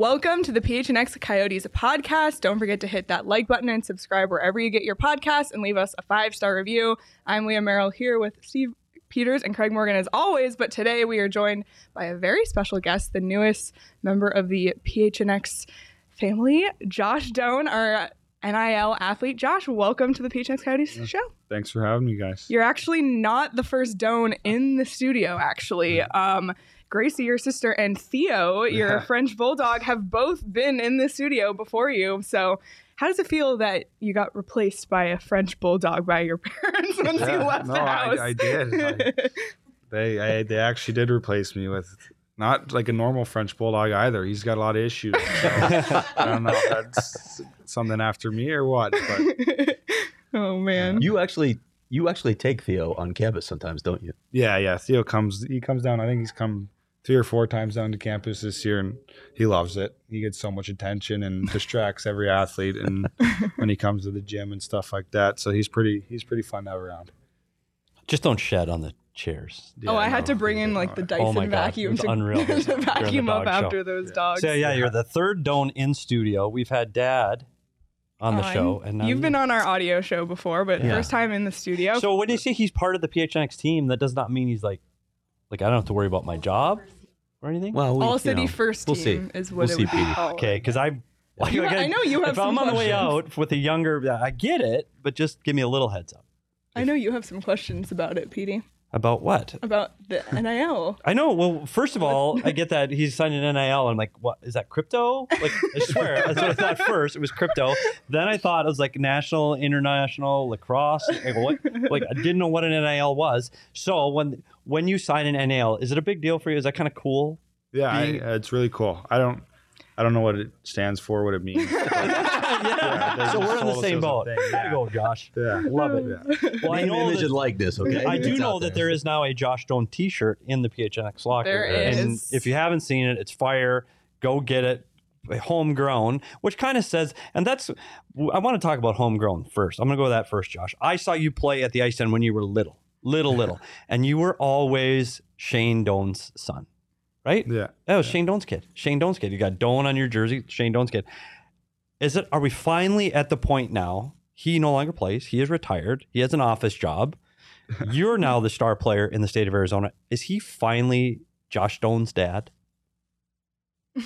Welcome to the PHNX Coyotes podcast. Don't forget to hit that like button and subscribe wherever you get your podcasts and leave us a five star review. I'm Leah Merrill here with Steve Peters and Craig Morgan as always, but today we are joined by a very special guest, the newest member of the PHNX family, Josh Doan, our NIL athlete. Josh, welcome to the PHNX Coyotes Yeah. show. Thanks for having me, guys. You're actually not the first Doan in the studio, actually. Um, Gracie, your sister, and Theo, your Yeah. French bulldog, have both been in the studio before you. So, how does it feel that you got replaced by a French bulldog by your parents once you left no, the I- house? I did. I- They I, they actually did replace me with not like a normal French bulldog either. He's got a lot of issues. So I don't know if that's something after me or what. But oh man. You actually you actually take Theo on campus sometimes, don't you? yeah, yeah. Theo comes he comes down. I think he's come three or four times down to campus this year, and he loves it. He gets so much attention and distracts every athlete, and when he comes to the gym and stuff like that. So he's pretty he's pretty fun to have around. Just don't shed on the chairs. oh, I had to bring in like the oh Dyson Oh vacuum it was to, unreal to the vacuum up show. after those dogs. So yeah, you're the third Doan in studio. We've had Dad on the I'm- show, and now you've been on our audio show before, but Yeah. first time in the studio. So when you say he's part of the PHNX team, that does not mean he's like, like I don't have to worry about my job or anything. Well, we, All city know, first we'll team see. is what We'll it see, would be called. okay, because I. You- I know you have If some I'm on the way out with a younger, I get it, but just give me a little heads up I know you have some questions about it, Petey. About what. About the NIL. I know. Well, first of all, I get that he's signed an NIL. I'm like, what is that crypto? Like, I swear, that's what I thought first. It was crypto. Then I thought it was like national, international lacrosse. Like, what? like I didn't know what an NIL was. So when when you sign an NIL, is it a big deal for you? Is that kind of cool? Yeah, I, Being- it's really cool. I don't I don't know what it stands for, what it means. yeah. they so we're in the same it was a boat. thing, There yeah. you go, Josh. Yeah. Love it. Yeah. Well, I know image, that- and likeness. Okay, I do It's know that there is now a Josh Doan T-shirt in the PHNX locker, There and is. if you haven't seen it, it's fire. Go get it. Homegrown, which kind of says, and that's I want to talk about homegrown first. I'm going to go with that first, Josh. I saw you play at the Ice Den when you were little, little, little, and you were always Shane Doan's son, right? Yeah. That was Shane Doan's kid. Shane Doan's kid. You got Doan on your jersey. Shane Doan's kid. Is it? Are we finally at the point now? He no longer plays. He is retired. He has an office job. You're now the star player in the state of Arizona. Is he finally Josh Doan's dad?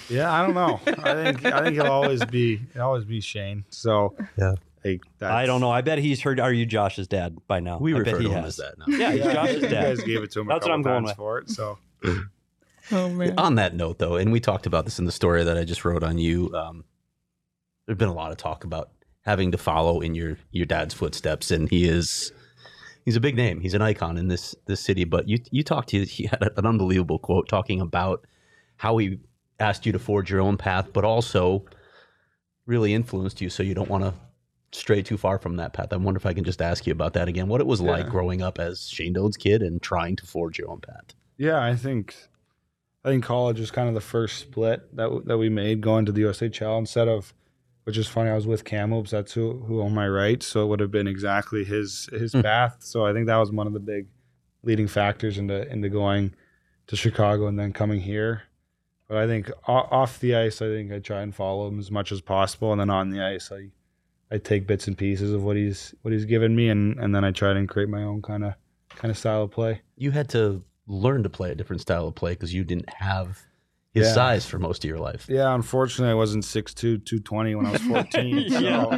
Yeah, I don't know. I think I think he'll always be he'll always be Shane. So Yeah. like I don't know. I bet he's heard. Are you Josh's dad by now? We I refer bet to he him has. as that now. Yeah, he's Yeah, Josh's you dad. guys gave it to him. That's a what I'm couple going with. for it. So Oh man. On that note, though, and we talked about this in the story that I just wrote on you. Um, there's been a lot of talk about having to follow in your your dad's footsteps, and he is he's a big name. He's an icon in this this city. But you you talked to he had an unbelievable quote talking about how he asked you to forge your own path, but also really influenced you, so you don't want to stray too far from that path. I wonder if I can just ask you about that again. What it was like growing up as Shane Doan's kid and trying to forge your own path. yeah, I think I think college was kind of the first split that that we made going to the USHL instead of which is funny. I was with Kamloops. That's who who on my right, so it would have been exactly his his Hmm. path. So I think that was one of the big leading factors into into going to Chicago and then coming here. But I think off the ice, I think I try and follow him as much as possible, and then on the ice, I I take bits and pieces of what he's what he's given me, and and then I try and create my own kind of kind of style of play. you had to learn to play a different style of play because you didn't have his Yeah. size for most of your life. Yeah, unfortunately, I wasn't 6'2", 220 when I was fourteen. so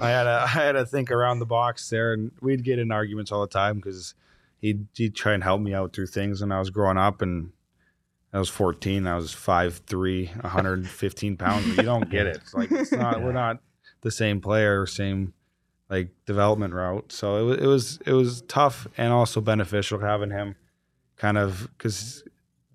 I had to I had to think around the box there, and we'd get in arguments all the time because he'd he'd try and help me out through things when I was growing up, and I was fourteen. I was 5'3", 115 pounds. But you don't get it. It's like it's not. We're not the same player, same like development route. So it was it was it was tough and also beneficial having him kind of because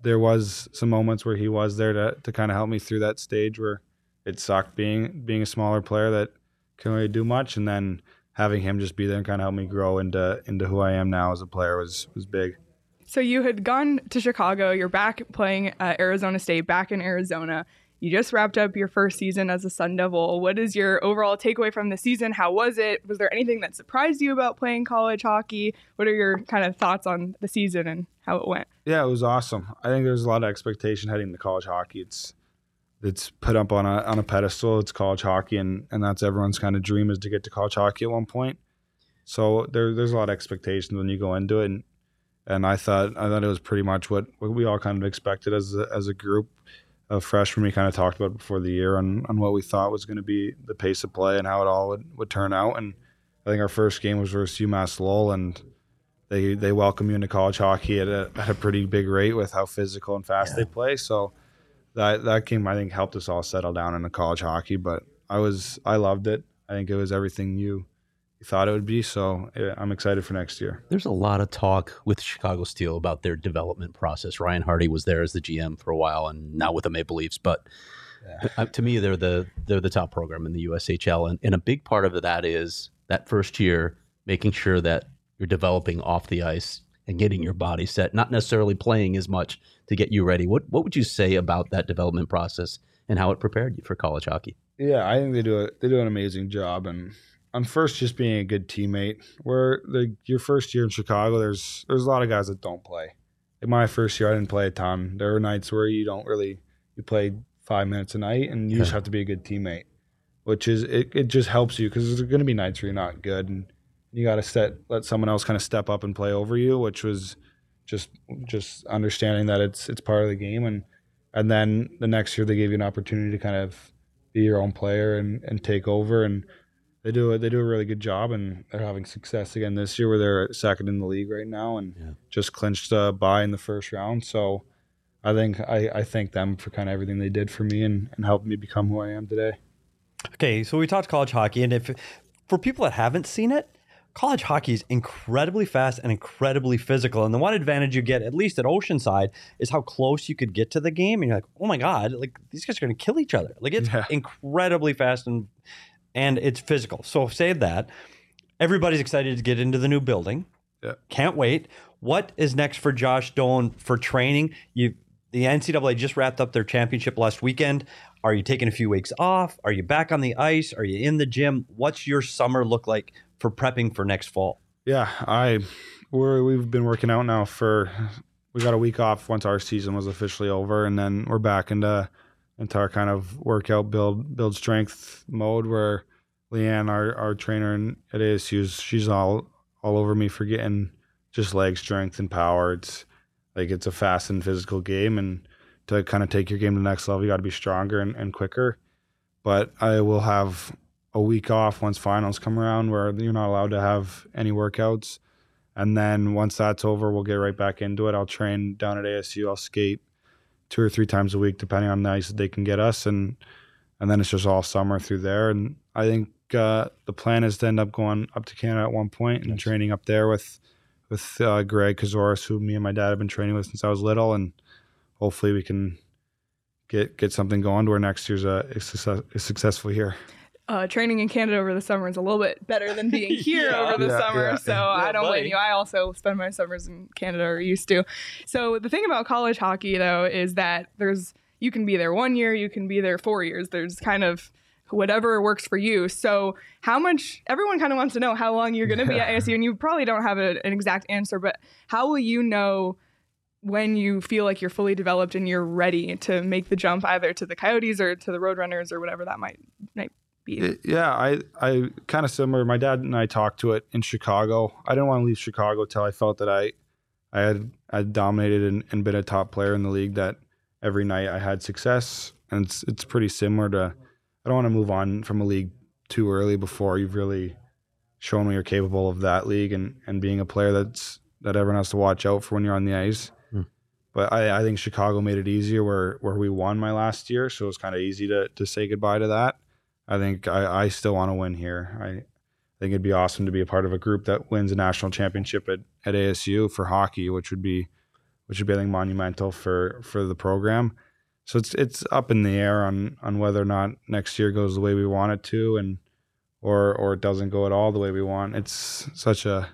there was some moments where he was there to to kind of help me through that stage where it sucked being being a smaller player that couldn't really do much, and then having him just be there and kind of help me grow into into who I am now as a player was was big. So you had gone to Chicago. You're back playing at Arizona State, back in Arizona. You just wrapped up your first season as a Sun Devil. What is your overall takeaway from the season? How was it? Was there anything that surprised you about playing college hockey? What are your kind of thoughts on the season and how it went? Yeah, it was awesome. I think there's a lot of expectation heading to college hockey. It's it's put up on a on a pedestal. It's college hockey, and and that's everyone's kind of dream is to get to college hockey at one point. So there there's a lot of expectations when you go into it, and and I thought I thought it was pretty much what, what we all kind of expected as a, as a group of freshmen. We kind of talked about before the year on on what we thought was going to be the pace of play and how it all would, would turn out. And I think our first game was versus UMass Lowell, and they they welcome you into college hockey at a, at a pretty big rate with how physical and fast yeah. they play. So that that game I think helped us all settle down into college hockey. But I was I loved it. I think it was everything you you thought it would be. So I'm excited for next year. There's a lot of talk with Chicago Steel about their development process. Ryan Hardy was there as the GM for a while, and now with the Maple Leafs. But yeah. Uh, to me, they're the they're the top program in the USHL, and, and a big part of that is that first year making sure that you're developing off the ice and getting your body set, not necessarily playing as much to get you ready. What what would you say about that development process and how it prepared you for college hockey? Yeah, I think they do a, they do an amazing job, and on first just being a good teammate. Where the your first year in Chicago, there's there's a lot of guys that don't play. In my first year, I didn't play a ton. There were nights where you don't really you play five minutes a night, and you yeah. just have to be a good teammate, which is it. It just helps you because there's going to be nights where you're not good, and you got to set let someone else kind of step up and play over you, which was just just understanding that it's it's part of the game and and then the next year they gave you an opportunity to kind of be your own player and, and take over and they do a, they do a really good job and they're having success again this year where they're second in the league right now and yeah. just clinched a bye in the first round so I think I, I thank them for kind of everything they did for me and, and helped me become who I am today. Okay, so we talked college hockey, and if for people that haven't seen it, college hockey is incredibly fast and incredibly physical. And the one advantage you get, at least at Oceanside, is how close you could get to the game. And you're like, oh my God, like these guys are going to kill each other. Like it's yeah. incredibly fast and and it's physical. So say that. Everybody's excited to get into the new building. Yeah. Can't wait. What is next for Josh Doan for training? You the NCAA just wrapped up their championship last weekend. Are you taking a few weeks off? Are you back on the ice? Are you in the gym? What's your summer look like for prepping for next fall? Yeah, I we're we've been working out now for we got a week off once our season was officially over, and then we're back into into our kind of workout build build strength mode where Leanne, our our trainer at ASU, she's all all over me for getting just leg strength and power. It's like it's a fast and physical game, and to kind of take your game to the next level, you got to be stronger and, and quicker. But I will have a week off once finals come around where you're not allowed to have any workouts. And then once that's over, we'll get right back into it. I'll train down at ASU. I'll skate two or three times a week, depending on the ice that they can get us. And and then it's just all summer through there. And I think uh, the plan is to end up going up to Canada at one point and nice. training up there with with uh, Greg Kazoris, who me and my dad have been training with since I was little, and hopefully we can get get something going to where next year's a, a, a successful year uh, training in Canada over the summer is a little bit better than being here yeah. over the yeah, summer. Yeah. So I don't blame you. I also spend my summers in Canada or used to. So the thing about college hockey though is that there's you can be there one year, you can be there four years. There's kind of whatever works for you. So how much everyone kind of wants to know how long you're going to be at ASU, and you probably don't have a, an exact answer, but how will you know? when you feel like you're fully developed and you're ready to make the jump either to the coyotes or to the roadrunners or whatever that might, might be. Yeah, I I kind of similar. My dad and I talked to it in Chicago. I didn't want to leave Chicago till I felt that I I had I dominated and, and been a top player in the league. That every night I had success, and it's it's pretty similar to. I don't want to move on from a league too early before you've really shown me you're capable of that league and, and being a player that's that everyone has to watch out for when you're on the ice. Hmm. But I, I think Chicago made it easier where where we won my last year, so it was kind of easy to to say goodbye to that. I think I, I still want to win here. I think it'd be awesome to be a part of a group that wins a national championship at, at ASU for hockey, which would be which would be I think monumental for for the program. So it's it's up in the air on on whether or not next year goes the way we want it to, and or or it doesn't go at all the way we want. It's such a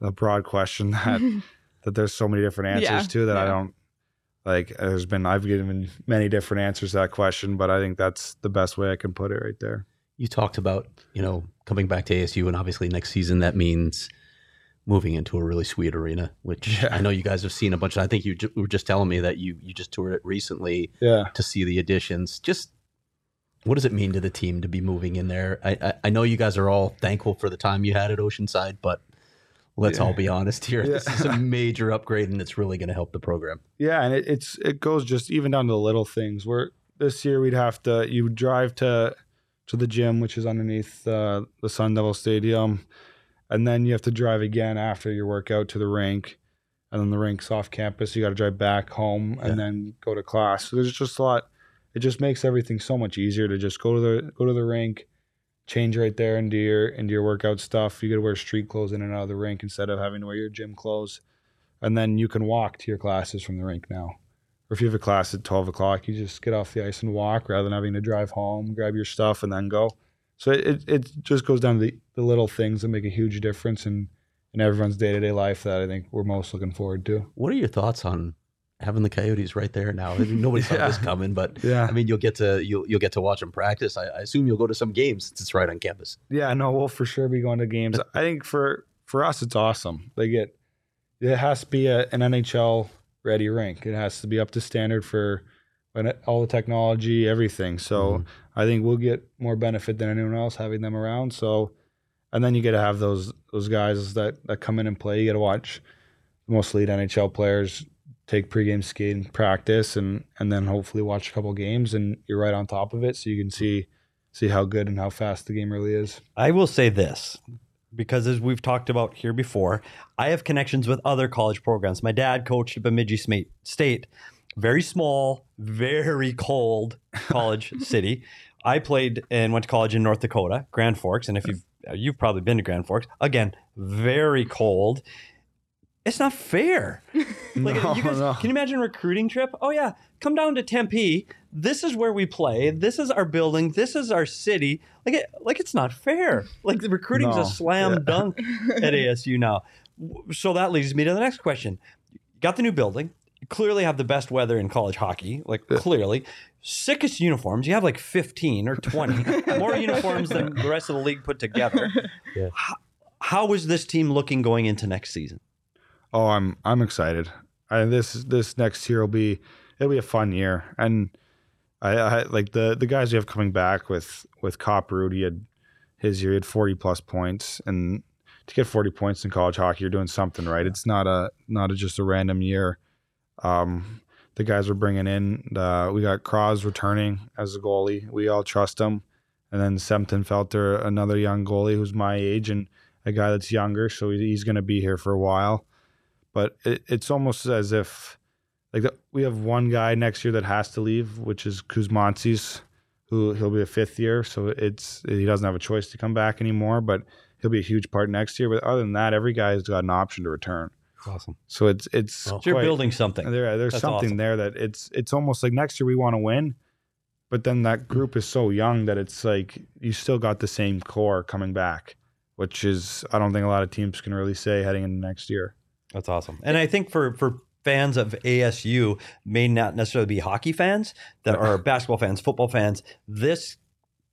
a broad question that that there's so many different answers yeah, to that yeah. I don't like there's been I've given many different answers to that question, but I think that's the best way I can put it right there. You talked about, you know, coming back to ASU and obviously next season that means moving into a really sweet arena, which Yeah. I know you guys have seen a bunch. Of, I think you ju- were just telling me that you you just toured it recently Yeah. to see the additions. Just what does it mean to the team to be moving in there? I I, I know you guys are all thankful for the time you had at Oceanside, but let's Yeah. all be honest here. Yeah. This is a major upgrade, and it's really going to help the program. Yeah, and it, it's it goes just even down to the little things. Where this year we'd have to you would drive to to the gym, which is underneath uh, the Sun Devil Stadium, and then you have to drive again after your workout to the rink, and then the rink's off campus. You got to drive back home and Yeah. then go to class. So there's just a lot. It just makes everything so much easier to just go to the go to the rink, change right there into your into your workout stuff. You got to wear street clothes in and out of the rink instead of having to wear your gym clothes and then you can walk to your classes from the rink now. Or if you have a class at twelve o'clock, you just get off the ice and walk rather than having to drive home, grab your stuff, and then go. So it, it, it just goes down to the, the little things that make a huge difference in, in everyone's day to day life that I think we're most looking forward to. What are your thoughts on having the Coyotes right there now? I mean, nobody saw Yeah. this coming, but Yeah. I mean, you'll get to you'll you'll get to watch them practice. I, I assume you'll go to some games since it's right on campus. Yeah, no, we'll for sure be going to games. I think for for us, it's awesome. They get it has to be a, an NHL ready rink. It has to be up to standard for all the technology, everything. So Mhm. I think we'll get more benefit than anyone else having them around. So, and then you get to have those those guys that that come in and play. You got to watch most elite NHL players take pregame skate and practice, and and then hopefully watch a couple games, and you're right on top of it, so you can see see how good and how fast the game really is. I will say this because as we've talked about here before, I have connections with other college programs. My dad coached at Bemidji State, very small, very cold college city. I played and went to college in North Dakota, Grand Forks, and if you've you've probably been to Grand Forks, again, very cold. It's not fair. Like, No, you guys, no. can you imagine a recruiting trip? Oh yeah, come down to Tempe. This is where we play. This is our building. This is our city. Like it, like it's not fair. Like the recruiting's No. a slam Yeah. dunk at ASU now. So that leads me to the next question. You got the new building. You clearly have the best weather in college hockey. Like clearly, sickest uniforms. You have like fifteen or twenty more uniforms than the rest of the league put together. Yeah. How, how is this team looking going into next season? Oh, I'm I'm excited. I, this this next year will be it'll be a fun year, and I, I like the the guys we have coming back with with Cop Root. He had his year, he had 40 plus points, and to get 40 points in college hockey, you're doing something right. It's not a not a, just a random year. Um, the guys we're bringing in, uh, we got Kraws returning as a goalie. We all trust him, and then Sempton Felter, another young goalie who's my age and a guy that's younger, so he's going to be here for a while but it, it's almost as if like the, we have one guy next year that has to leave, which is Koumontzis, who he'll be a fifth year, so it's he doesn't have a choice to come back anymore, but he'll be a huge part next year. But other than that, every guy's got an option to return. Awesome. So it's it's Well, So you're building something. there, there's That's something awesome. there that it's it's almost like next year we want to win, but then that group is so young that it's like you still got the same core coming back, which is I don't think a lot of teams can really say heading into next year. That's awesome. And I think for for fans of ASU may not necessarily be hockey fans that are basketball fans, football fans, this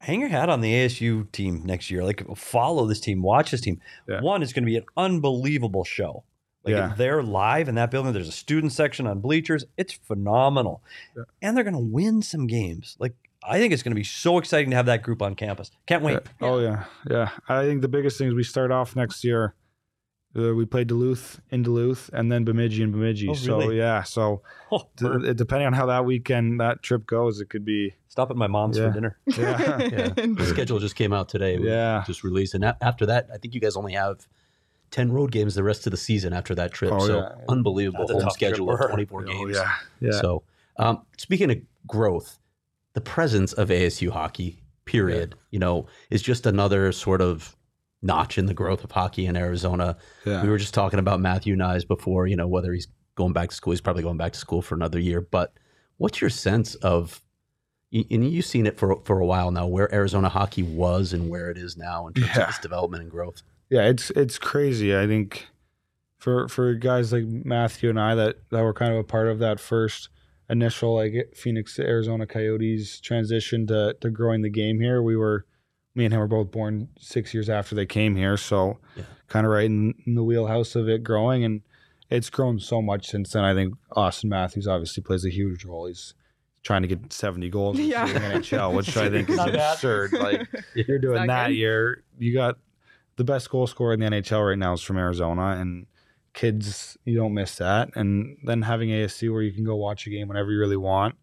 hang your hat on the ASU team next year. Like follow this team, watch this team. Yeah. One is going to be an unbelievable show. Like Yeah. they're live in that building. There's a student section on bleachers. It's phenomenal. Yeah. And they're going to win some games. Like I think it's going to be so exciting to have that group on campus. Can't wait. Oh yeah, yeah. I think the biggest thing is we start off next year. Uh, we play Duluth in Duluth, and then Bemidji and Bemidji. Oh, So yeah, so Oh, d- it- depending on how that weekend that trip goes, it could be stop at my mom's Yeah. for dinner. yeah, Yeah, the schedule just came out today. We Yeah. just released, and a- after that, I think you guys only have ten road games the rest of the season after that trip. Oh, so yeah. unbelievable That's home schedule of 24 games. yeah, yeah. So, um, speaking of growth, the presence of ASU hockey, period, you know, is just another sort of notch in the growth of hockey in Arizona. yeah. We were just talking about Matthew Knies before, you know, whether he's going back to school. He's probably going back to school for another year. But what's your sense of, and you've seen it for for a while now, where Arizona hockey was and where it is now in terms Yeah. of its development and growth? yeah, it's it's crazy. I think for for guys like Matthew and I that that were kind of a part of that first initial like Phoenix Arizona Coyotes transition to to growing the game here. We were me and him were both born six years after they came here, so Yeah. kind of right in, in the wheelhouse of it growing, and it's grown so much since then. I think Auston Matthews obviously plays a huge role. He's trying to get 70 goals in Yeah. the NHL, which I think is bad. absurd. Like if you're doing that that, good? you're you got the best goal scorer in the NHL right now is from Arizona, and kids you don't miss that. And then having ASC where you can go watch a game whenever you really want,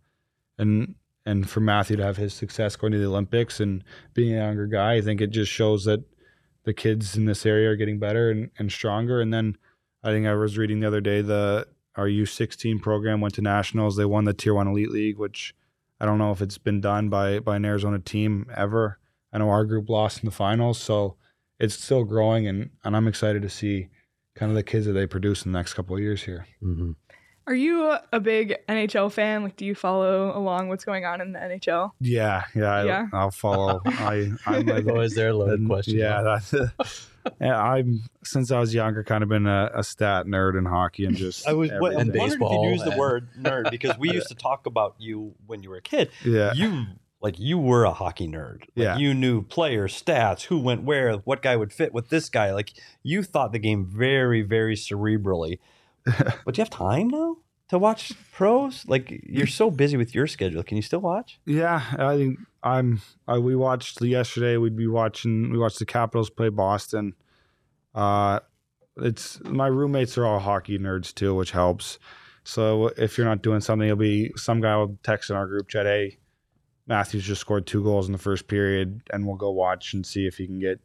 and and for Matthew to have his success going to the Olympics and being a younger guy, I think it just shows that the kids in this area are getting better and, and stronger. And then I think I was reading the other day the our U16 program went to nationals. They won the Tier One Elite League, which I don't know if it's been done by by an Arizona team ever. I know our group lost in the finals, so it's still growing, and and I'm excited to see kind of the kids that they produce in the next couple of years here. Mm-hmm. Are you a big NHL fan? Like, do you follow along what's going on in the NHL? Yeah, yeah, I, Yeah. I'll follow. I I'm like Always there, loaded And, question. Yeah, that's yeah. I'm since I was younger, kind of been a, a stat nerd in hockey and just I was everything. what, I And wondered if you'd use the word nerd because we used to talk about you when you were a kid. yeah, You like you were a hockey nerd. Like, Yeah. You knew players, stats, who went where, what guy would fit with this guy. Like you thought the game very, very cerebrally. but you have time now to watch pros? Like you're so busy with your schedule. Can you still watch? yeah. I think I'm. I, we watched yesterday. We'd be watching. We watched the Capitals play Boston. Uh, it's my roommates are all hockey nerds too, which helps. So if you're not doing something, it'll be some guy will text in our group chat, "Hey, Matthews just scored two goals in the first period," and we'll go watch and see if he can get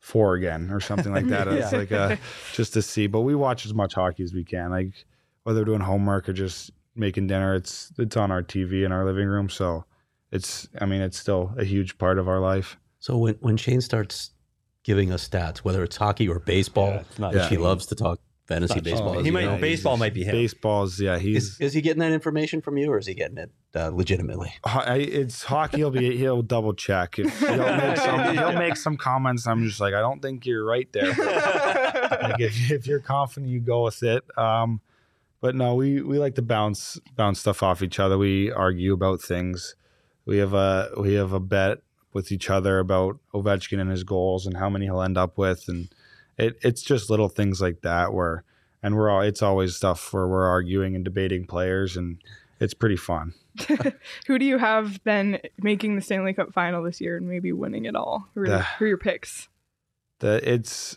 four again or something like that. It's like uh, a just to see. But we watch as much hockey as we can. Like whether we're doing homework or just making dinner, it's it's on our TV in our living room. So it's I mean it's still a huge part of our life. So when when Shane starts giving us stats, whether it's hockey or baseball, Yeah, it's not Yeah. he loves to talk fantasy Not- baseball. oh, he might know. baseball might be him. Baseball's yeah he's Is, is he getting that information from you, or is he getting it uh, legitimately? I- it's hockey. He'll be he'll double check. If he'll make some he'll make some comments. I'm just like I don't think you're right there. like if, if you're confident, you go with it. Um, but no, we we like to bounce bounce stuff off each other. We argue about things. We have a we have a bet with each other about Ovechkin and his goals and how many he'll end up with, and it it's just little things like that where. And we're all, it's always stuff where we're arguing and debating players, and it's pretty fun. Who do you have then making the Stanley Cup final this year and maybe winning it all? Who are, the, The- who are your picks? the it's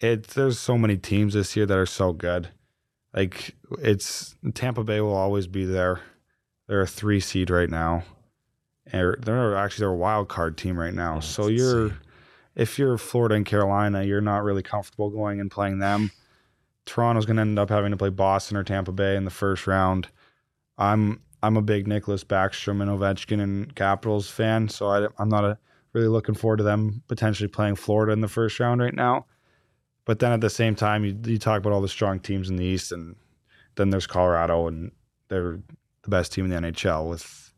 it's there's so many teams this year that are so good. Like it's Tampa Bay will always be there. They're a three seed right now. And they're actually they're a wild card team right now. Yeah, so you're insane. If you're Florida and Carolina, you're not really comfortable going and playing them. Toronto's going to end up having to play Boston or Tampa Bay in the first round. I'm I'm a big Nicklas Backstrom and Ovechkin and Capitals fan, so I, I'm not a, really looking forward to them potentially playing Florida in the first round right now. But then at the same time, you, you talk about all the strong teams in the East, and then there's Colorado, and they're the best team in the NHL with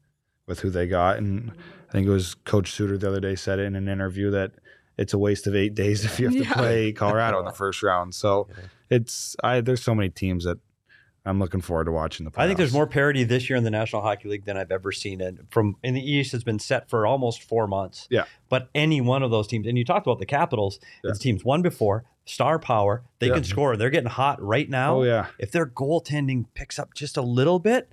with who they got. And I think it was Coach Sutter the other day said in an interview that it's a waste of eight days if you have to Yeah. play Colorado in the first round. So it's I there's so many teams that I'm looking forward to watching the. Playoffs. I think there's more parity this year in the National Hockey League than I've ever seen it. From in the East, it's been set for almost four months. Yeah. But any one of those teams, and you talked about the Capitals, Yeah. it's teams won before, star power, they Yeah. can score. They're getting hot right now. Oh yeah, If their goaltending picks up just a little bit,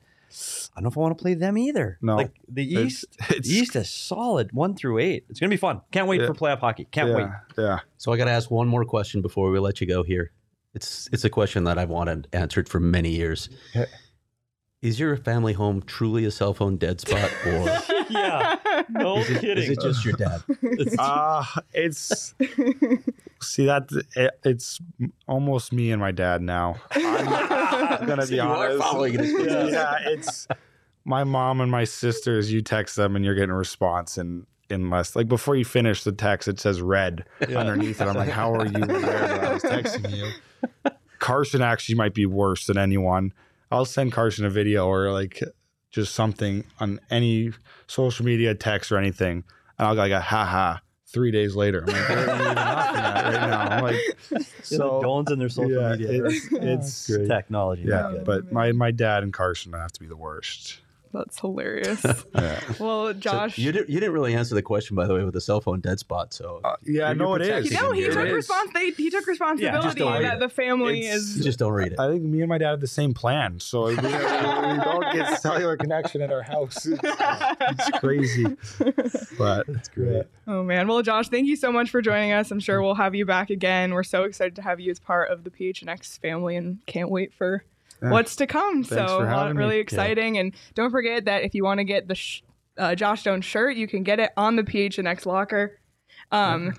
I don't know if I want to play them either. No. Like the East, It's, it's, the East is solid, one through eight. It's gonna be fun. Can't wait Yeah. for playoff hockey. Can't yeah, wait. Yeah, So I got to ask one more question before we let you go here. It's it's a question that I've wanted answered for many years. Is your family home truly a cell phone dead spot, or yeah. No is it, kidding. is it just your dad? It's- uh it's see that it, it's almost me and my dad now. I'm gonna So be honest. following yeah. it's my mom and my sisters. You text them and you're getting a response and unless like before you finish the text, it says red Yeah. underneath it. I'm like, how are you aware that I was texting you? Carson actually might be worse than anyone. I'll send Carson a video or like just something on any social media, text or anything, and I'll go like, ha ha. Three days later, I'm like, where are even laughing at right now? I'm like, the so Jones in their social yeah, media. it's oh, it's Technology. yeah, but my my dad and Carson have to be the worst. That's hilarious. Yeah, well, So Josh. you didn't you didn't really answer the question by the way with the cell phone dead spot. So Uh, yeah, I know it is. protecting no, he It took is. respons- they, He took responsibility don't read that the family It's- is. just don't read it. I think me and my dad have the same plan, so we, we don't get cellular connection at our house. It's, it's crazy, but it's great. Oh man. Well, Josh, thank you so much for joining us. I'm sure we'll have you back again. We're so excited to have you as part of the PHNX family and can't wait for Yeah. What's to come. Thanks so for a lot- me. really Yeah. exciting. And don't forget that if you want to get the sh- uh, Josh Doan shirt, you can get it on the PHNX locker. Um,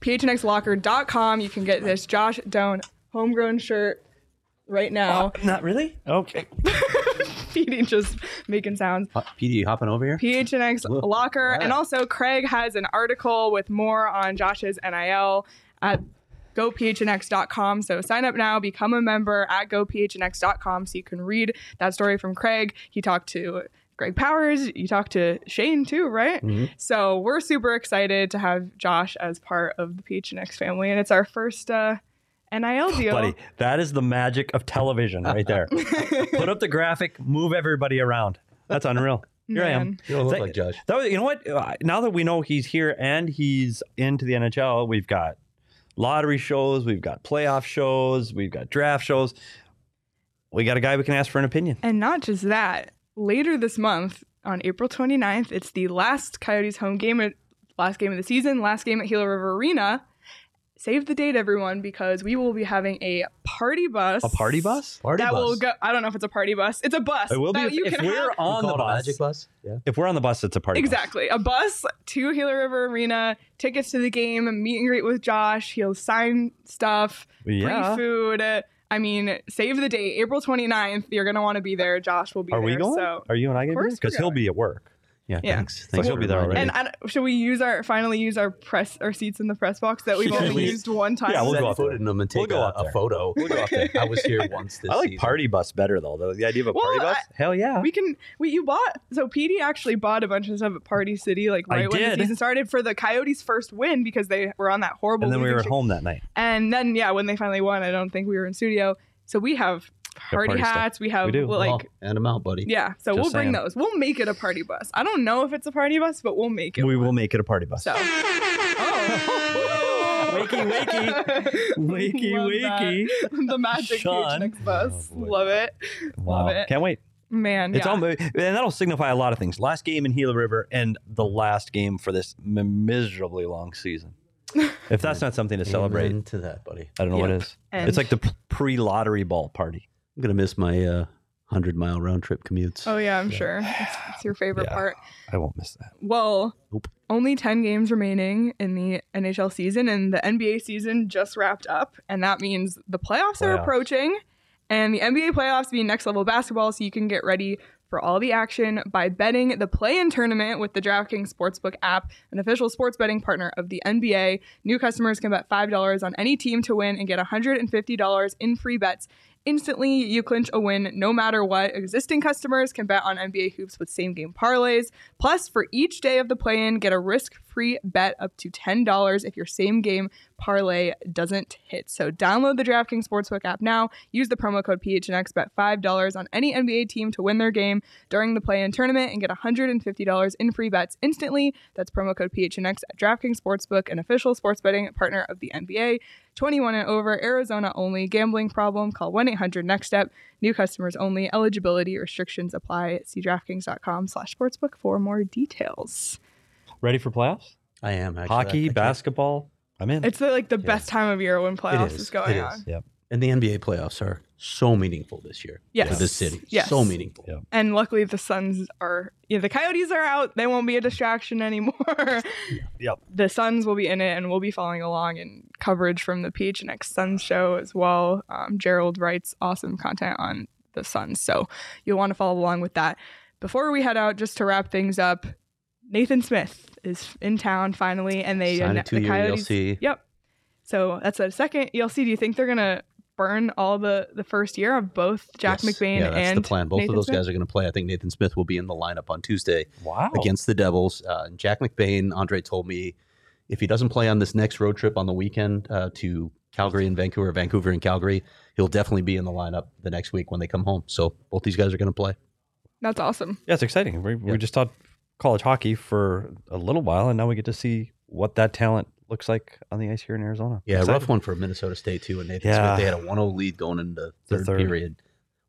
PHNXlocker.com. You can get this Josh Doan homegrown shirt right now. Not really. Okay. Petey just making sounds. Uh, PD, hopping over here. PHNX Look, Locker. alright. And also, Craig has an article with more on Josh's NIL at gophnx.com. So sign up now, become a member at gophnx.com so you can read that story from Craig. He talked to Greg Powers. You talked to Shane too, right? Mhm. So we're super excited to have Josh as part of the PHNX family. And it's our first uh, NIL deal. Buddy, that is the magic of television right there. Put up the graphic, move everybody around. That's unreal. Here I am. You don't look Say- like Josh. That was, you know what? Uh, Now that we know he's here and he's into the NHL, we've got lottery shows, we've got playoff shows, we've got draft shows. We got a guy we can ask for an opinion. And not just that, later this month on April 29th, it's the last Coyotes home game, last game of the season, last game at Gila River Arena. Save the date, everyone, because we will be having a party bus. A party bus? Party bus that bus. will go. I don't know if it's a party bus. It's a bus. It will be that if, you if can we're have. We on the a bus. magic bus. Yeah. If we're on the bus, it's a party bus. Exactly. A bus to Gila River Arena, tickets to the game, meet and greet with Josh. He'll sign stuff, Yeah. free food. I mean, save the date, April 29th. You're going to want to be there. Josh will be Are there. we going? So. Are you and I going to course be? Because he'll be at work. Yeah, Yeah. thanks. Thanks he'll for be there reminding already. me. And should we use our finally use our press our seats in the press box that we've only we- used one time? Yeah, we'll go up foot there. in them and We'll take go a, a photo. We'll go up there. I was here once this I like season. party bus better though. The, the idea of a party Well, bus. Hell yeah. We can. We you bought so PD actually bought a bunch of stuff at Party City like right when the season started for the Coyotes' first win because they were on that horrible. and then we were at home that night. And then yeah, when they finally won, I don't think we were in studio. So we have party, party stuff. hats. We have We do. well, Well, like and I'm out, buddy. yeah. So Just we'll bring saying. those. We'll make it a party bus. I don't know if it's a party bus, but we'll make it. We one. will make it a party bus. So. Oh. Wakey, wakey. Wakey, Love wakey. the magic Sean. PHNX bus. Oh. Love it. Wow. Love it. Can't wait. Man, It's yeah. all, and that'll signify a lot of things. Last game in Gila River and the last game for this m- miserably long season. If that's not something to celebrate, Amen to that, buddy. I don't know what Yep. is. And- it's like the pre lottery ball party. I'm gonna miss my uh, hundred mile round trip commutes. Oh yeah, I'm sure. It's, it's your favorite Yeah. part. I won't miss that. Well, Nope. only 10 games remaining in the NHL season, and the NBA season just wrapped up. And that means the playoffs, are approaching, and the NBA playoffs being next level basketball, so you can get ready for all the action by betting the play in tournament with the DraftKings Sportsbook app, an official sports betting partner of the NBA. New customers can bet $5 on any team to win and get $150 in free bets. Instantly, you clinch a win no matter what. Existing customers can bet on NBA hoops with same game parlays. Plus, for each day of the play in, get a risk free bet up to $10 if your same game parlay doesn't hit. So, download the DraftKings Sportsbook app now. Use the promo code PHNX, bet $5 on any NBA team to win their game during the play in tournament and get $150 in free bets instantly. That's promo code PHNX at DraftKings Sportsbook, an official sports betting partner of the NBA. 21 and over, Arizona only. Gambling problem? Call 1 800 Next Step. New customers only. Eligibility restrictions apply. See DraftKings.com slash sportsbook for more details. Ready for playoffs? I am actually. Hockey, I can't- basketball. I'm in. It's the, like the best time of year when playoffs is. is. going It on. Yep. And the NBA playoffs are so meaningful this year Yes. for the city. Yes. So meaningful. Yeah. And luckily, the Suns are, yeah, the Coyotes are out. They won't be a distraction anymore. Yep. The Suns will be in it, and we'll be following along in coverage from the PHNX Suns show as well. Um, Gerald writes awesome content on the Suns, so you'll want to follow along with that. Before we head out, just to wrap things up, Nathan Smith is in town finally, and they Signed a the two-year Coyotes. ELC. Yep. So that's a second ELC. Do you think they're gonna burn all the the first year of both Jack Yes. McBain yeah, that's and the plan. Both Nathan of those Smith? guys are going to play. I think Nathan Smith will be in the lineup on Tuesday wow. against the Devils. Uh, Jack McBain, Andre told me if he doesn't play on this next road trip on the weekend uh, to Calgary and Vancouver, Vancouver and Calgary, he'll definitely be in the lineup the next week when they come home. So both these guys are going to play. That's awesome. Yeah, it's exciting. We, Yeah. we just taught college hockey for a little while, and now we get to see what that talent looks like on the ice here in Arizona. Yeah, Excited. rough one for Minnesota State too. And Nathan Yeah. Smith, they had a 1-0 lead going into The third, third. period,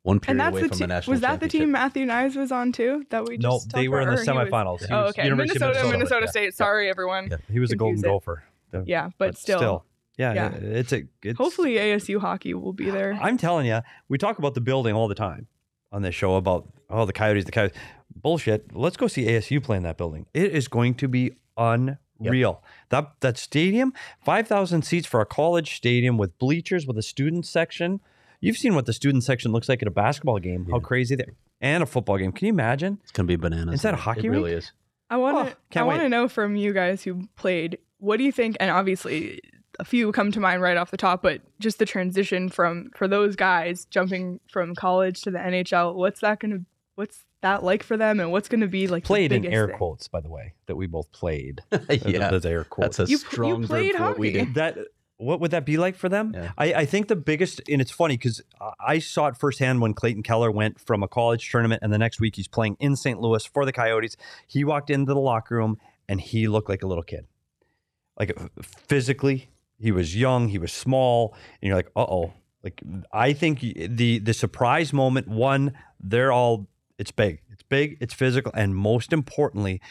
one And period that's away the from team. the national. Was that the team. Matthew Knies was on too? That we just No, they were in the or he was- semifinals. Oh, okay. University of Minnesota, Minnesota, Minnesota. State. Yeah. Sorry, everyone. Yeah, he was a golden Confused it. gopher. The- Yeah, but, still, yeah, yeah. it's a. It's, hopefully ASU hockey will be there. I'm telling you, we talk about the building all the time on this show about oh the Coyotes, the Coyotes. Bullshit. Let's go see ASU play in that building. It is going to be unreal. That that stadium, five thousand seats for a college stadium with bleachers with a student section. You've seen what the student section looks like at a basketball game. How Yeah. crazy that and a football game. Can you imagine? It's gonna be bananas. Is that a hockey It really is. I want Oh, to. I want to know from you guys who played. What do you think? And obviously, a few come to mind right off the top, but just the transition from for those guys jumping from college to the NHL. What's that going to? What's that like for them? And what's going to be like? the Played in air thing? quotes, by the way, that we both played. yeah, Those air quotes. that's a You- you strong verb played for what we hockey. did. that what would that be like for them? Yeah. I, I think the biggest, and it's funny because I saw it firsthand when Clayton Keller went from a college tournament, and the next week he's playing in St. Louis for the Coyotes. He walked into the locker room and he looked like a little kid, like uh, physically. He was young, he was small, and you're like, uh oh. Like I think the the surprise moment. One, they're all. It's big. It's big. It's physical, and most importantly,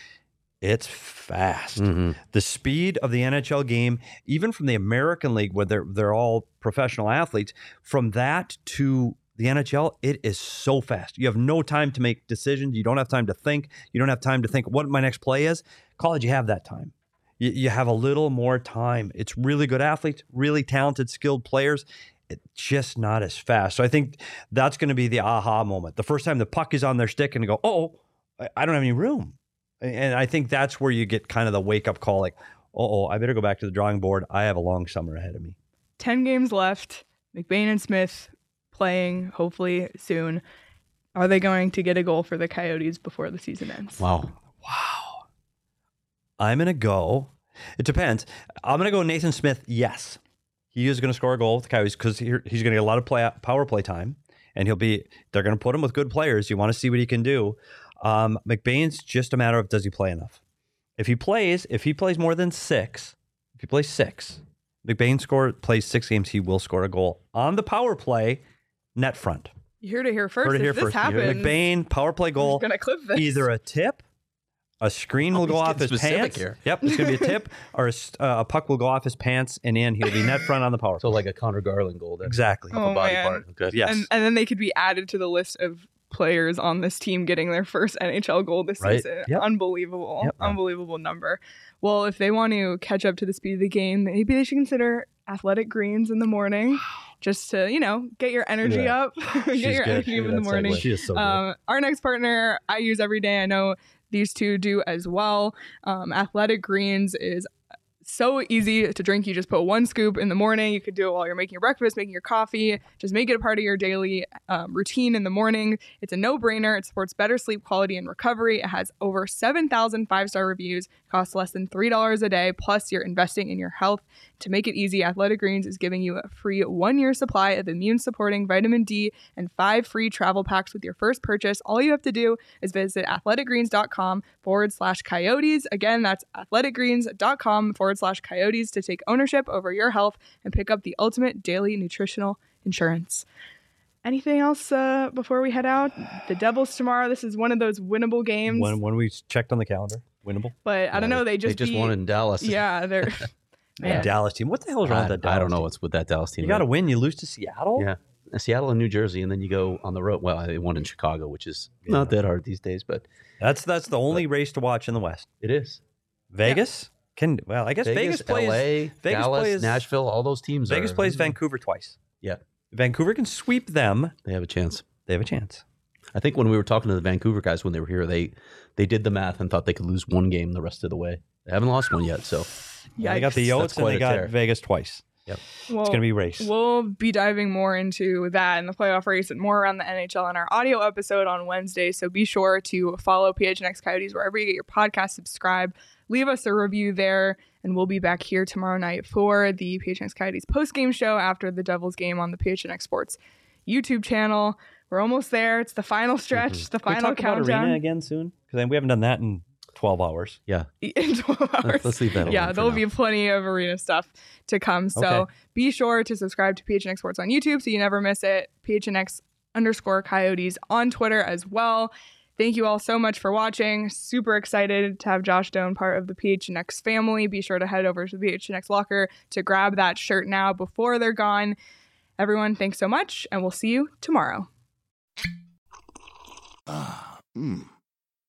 it's fast Mhm. the speed of the NHL game, even from the American League, where they're they're all professional athletes, from that to the NHL, it is so fast. You have no time to make decisions. You don't have time to think. You don't have time to think what my next play is. College, you have that time. You, you have a little more time. It's really good athletes, really talented, skilled players. It's just not as fast. So I think that's going to be the aha moment. The first time the puck is on their stick and you go, oh, I- I don't have any room. And I think that's where you get kind of the wake up call like, oh, I better go back to the drawing board. I have a long summer ahead of me. 10 games left. McBain and Smith playing hopefully soon. Are they going to get a goal for the Coyotes before the season ends? Wow. Wow. I'm going to go. It depends. I'm going to go Nathan Smith. Yes. He is going to score a goal with the Coyotes because he's going to get a lot of play, power play time. And he'll be, they're going to put him with good players. You want to see what he can do. Um, McBain's just a matter of does he play enough? If he plays, if he plays more than six, if he plays six, McBain score plays six games, he will score a goal on the power play, net front. You heard it here first. Heard it if here this first. happens, McBain power play goal, gonna clip this. either a tip, a screen will go off his pants. here. Yep, it's going to be a tip, or a, s- uh, a puck will go off his pants and in. He'll be net front on the power. So like a Conor Garland goal. That's exactly. Oh, a body man. part. Okay. Yes. and, and then they could be added to the list of players on this team getting their first NHL goal this Right. season. Yep. Unbelievable. Yep. Unbelievable number. Well, if they want to catch up to the speed of the game, maybe they should consider athletic greens in the morning just to, you know, get your energy Yeah. up. get She's your good. energy up in the morning. She is so good. Um, our next partner I use every day. I know these two do as well. Um, Athletic Greens is so easy to drink. You just put one scoop in the morning. You could do it while you're making your breakfast, making your coffee. Just make it a part of your daily um, routine in the morning. It's a no brainer. It supports better sleep quality and recovery. It has over 7,000 five star reviews, costs less than $3 a day. Plus, you're investing in your health. To make it easy, Athletic Greens is giving you a free one year supply of immune supporting vitamin D and five free travel packs with your first purchase. All you have to do is visit athleticgreens.com forward slash coyotes. Again, that's athleticgreens.com forward slash coyotes to take ownership over your health and pick up the ultimate daily nutritional insurance. Anything else uh, before we head out? The Devils tomorrow. This is one of those winnable games, when when we checked on the calendar, winnable. but I don't know. They just they just beat- won in Dallas. Yeah, they're man. Dallas team. What the hell is wrong I, with that? Dallas I don't know team? what's with that Dallas team. You got to win. You lose to Seattle. Yeah. Seattle and New Jersey, and then you go on the road. Well, they won in Chicago, which is Yeah. not that hard these days, but That's that's the only race to watch in the West. it is. Vegas can well. I guess Vegas, plays. LA, Vegas Dallas, plays- Nashville, all those teams. Vegas are, plays Vancouver twice. Yeah. Vancouver can sweep them. They have a chance. They have a chance. I think when we were talking to the Vancouver guys when they were here, they they did the math and thought they could lose one game the rest of the way. They haven't lost one yet, so yeah, They got the Yotes and they got tear. Vegas twice. Well, It's gonna be race. We'll be diving more into that in the playoff race and more around the NHL in our audio episode on Wednesday. So be sure to follow PHNX Coyotes wherever you get your podcast, subscribe, leave us a review there, and we'll be back here tomorrow night for the PHNX Coyotes post game show after the Devils game on the PHNX Sports YouTube channel. We're almost there. It's the final mm-hmm. stretch, the Can we final talk about arena countdown. again soon? Because we haven't done that in 12 hours. Yeah. In 12 hours. Let's, let's leave that. yeah, for there'll now. be plenty of arena stuff to come. So Okay. be sure to subscribe to PHNX Sports on YouTube so you never miss it. PHNX underscore coyotes on Twitter as well. Thank you all so much for watching. Super excited to have Josh Doan part of the PHNX family. Be sure to head over to the PHNX locker to grab that shirt now before they're gone. Everyone, thanks so much, and we'll see you tomorrow. Ah, mmm.